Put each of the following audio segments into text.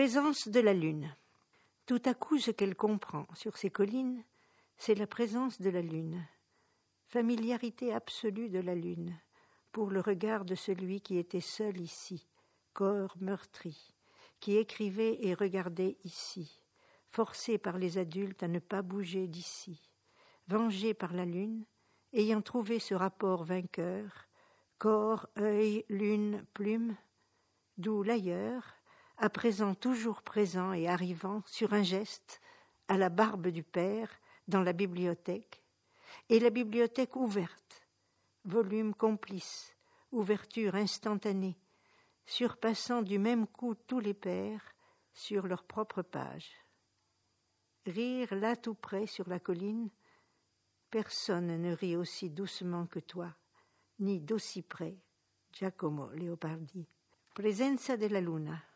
Présence de la lune. Tout à coup, ce qu'elle comprend sur ces collines, c'est la présence de la lune. Familiarité absolue de la lune pour le regard de celui qui était seul ici, corps meurtri, qui écrivait et regardait ici, forcé par les adultes à ne pas bouger d'ici, vengé par la lune, ayant trouvé ce rapport vainqueur, corps, œil, lune, plume, d'où l'ailleurs, à présent toujours présent et arrivant sur un geste, à la barbe du Père, dans la bibliothèque, et la bibliothèque ouverte, volume complice, ouverture instantanée, surpassant du même coup tous les pères sur leurs propres pages. Rire là tout près sur la colline, personne ne rit aussi doucement que toi, ni d'aussi près. Giacomo Leopardi. Presenza della luna.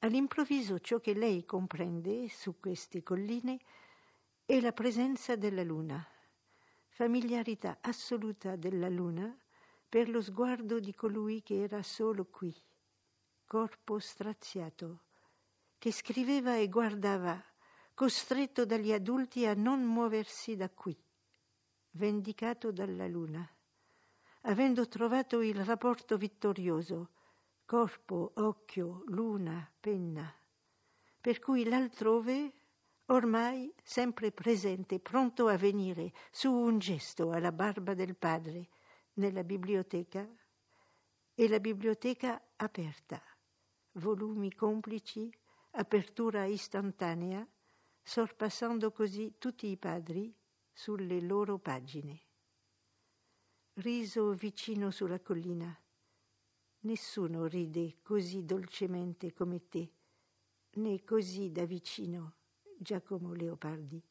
All'improvviso ciò che lei comprende su queste colline è la presenza della luna, familiarità assoluta della luna per lo sguardo di colui che era solo qui, corpo straziato, che scriveva e guardava, costretto dagli adulti a non muoversi da qui, vendicato dalla luna, avendo trovato il rapporto vittorioso corpo, occhio, luna, penna, per cui l'altrove ormai sempre presente, pronto a venire su un gesto alla barba del padre nella biblioteca. E la biblioteca aperta, volumi complici, apertura istantanea, sorpassando così tutti i padri sulle loro pagine. Riso vicino sulla collina Nessuno ride così dolcemente come te, né così da vicino, Giacomo Leopardi.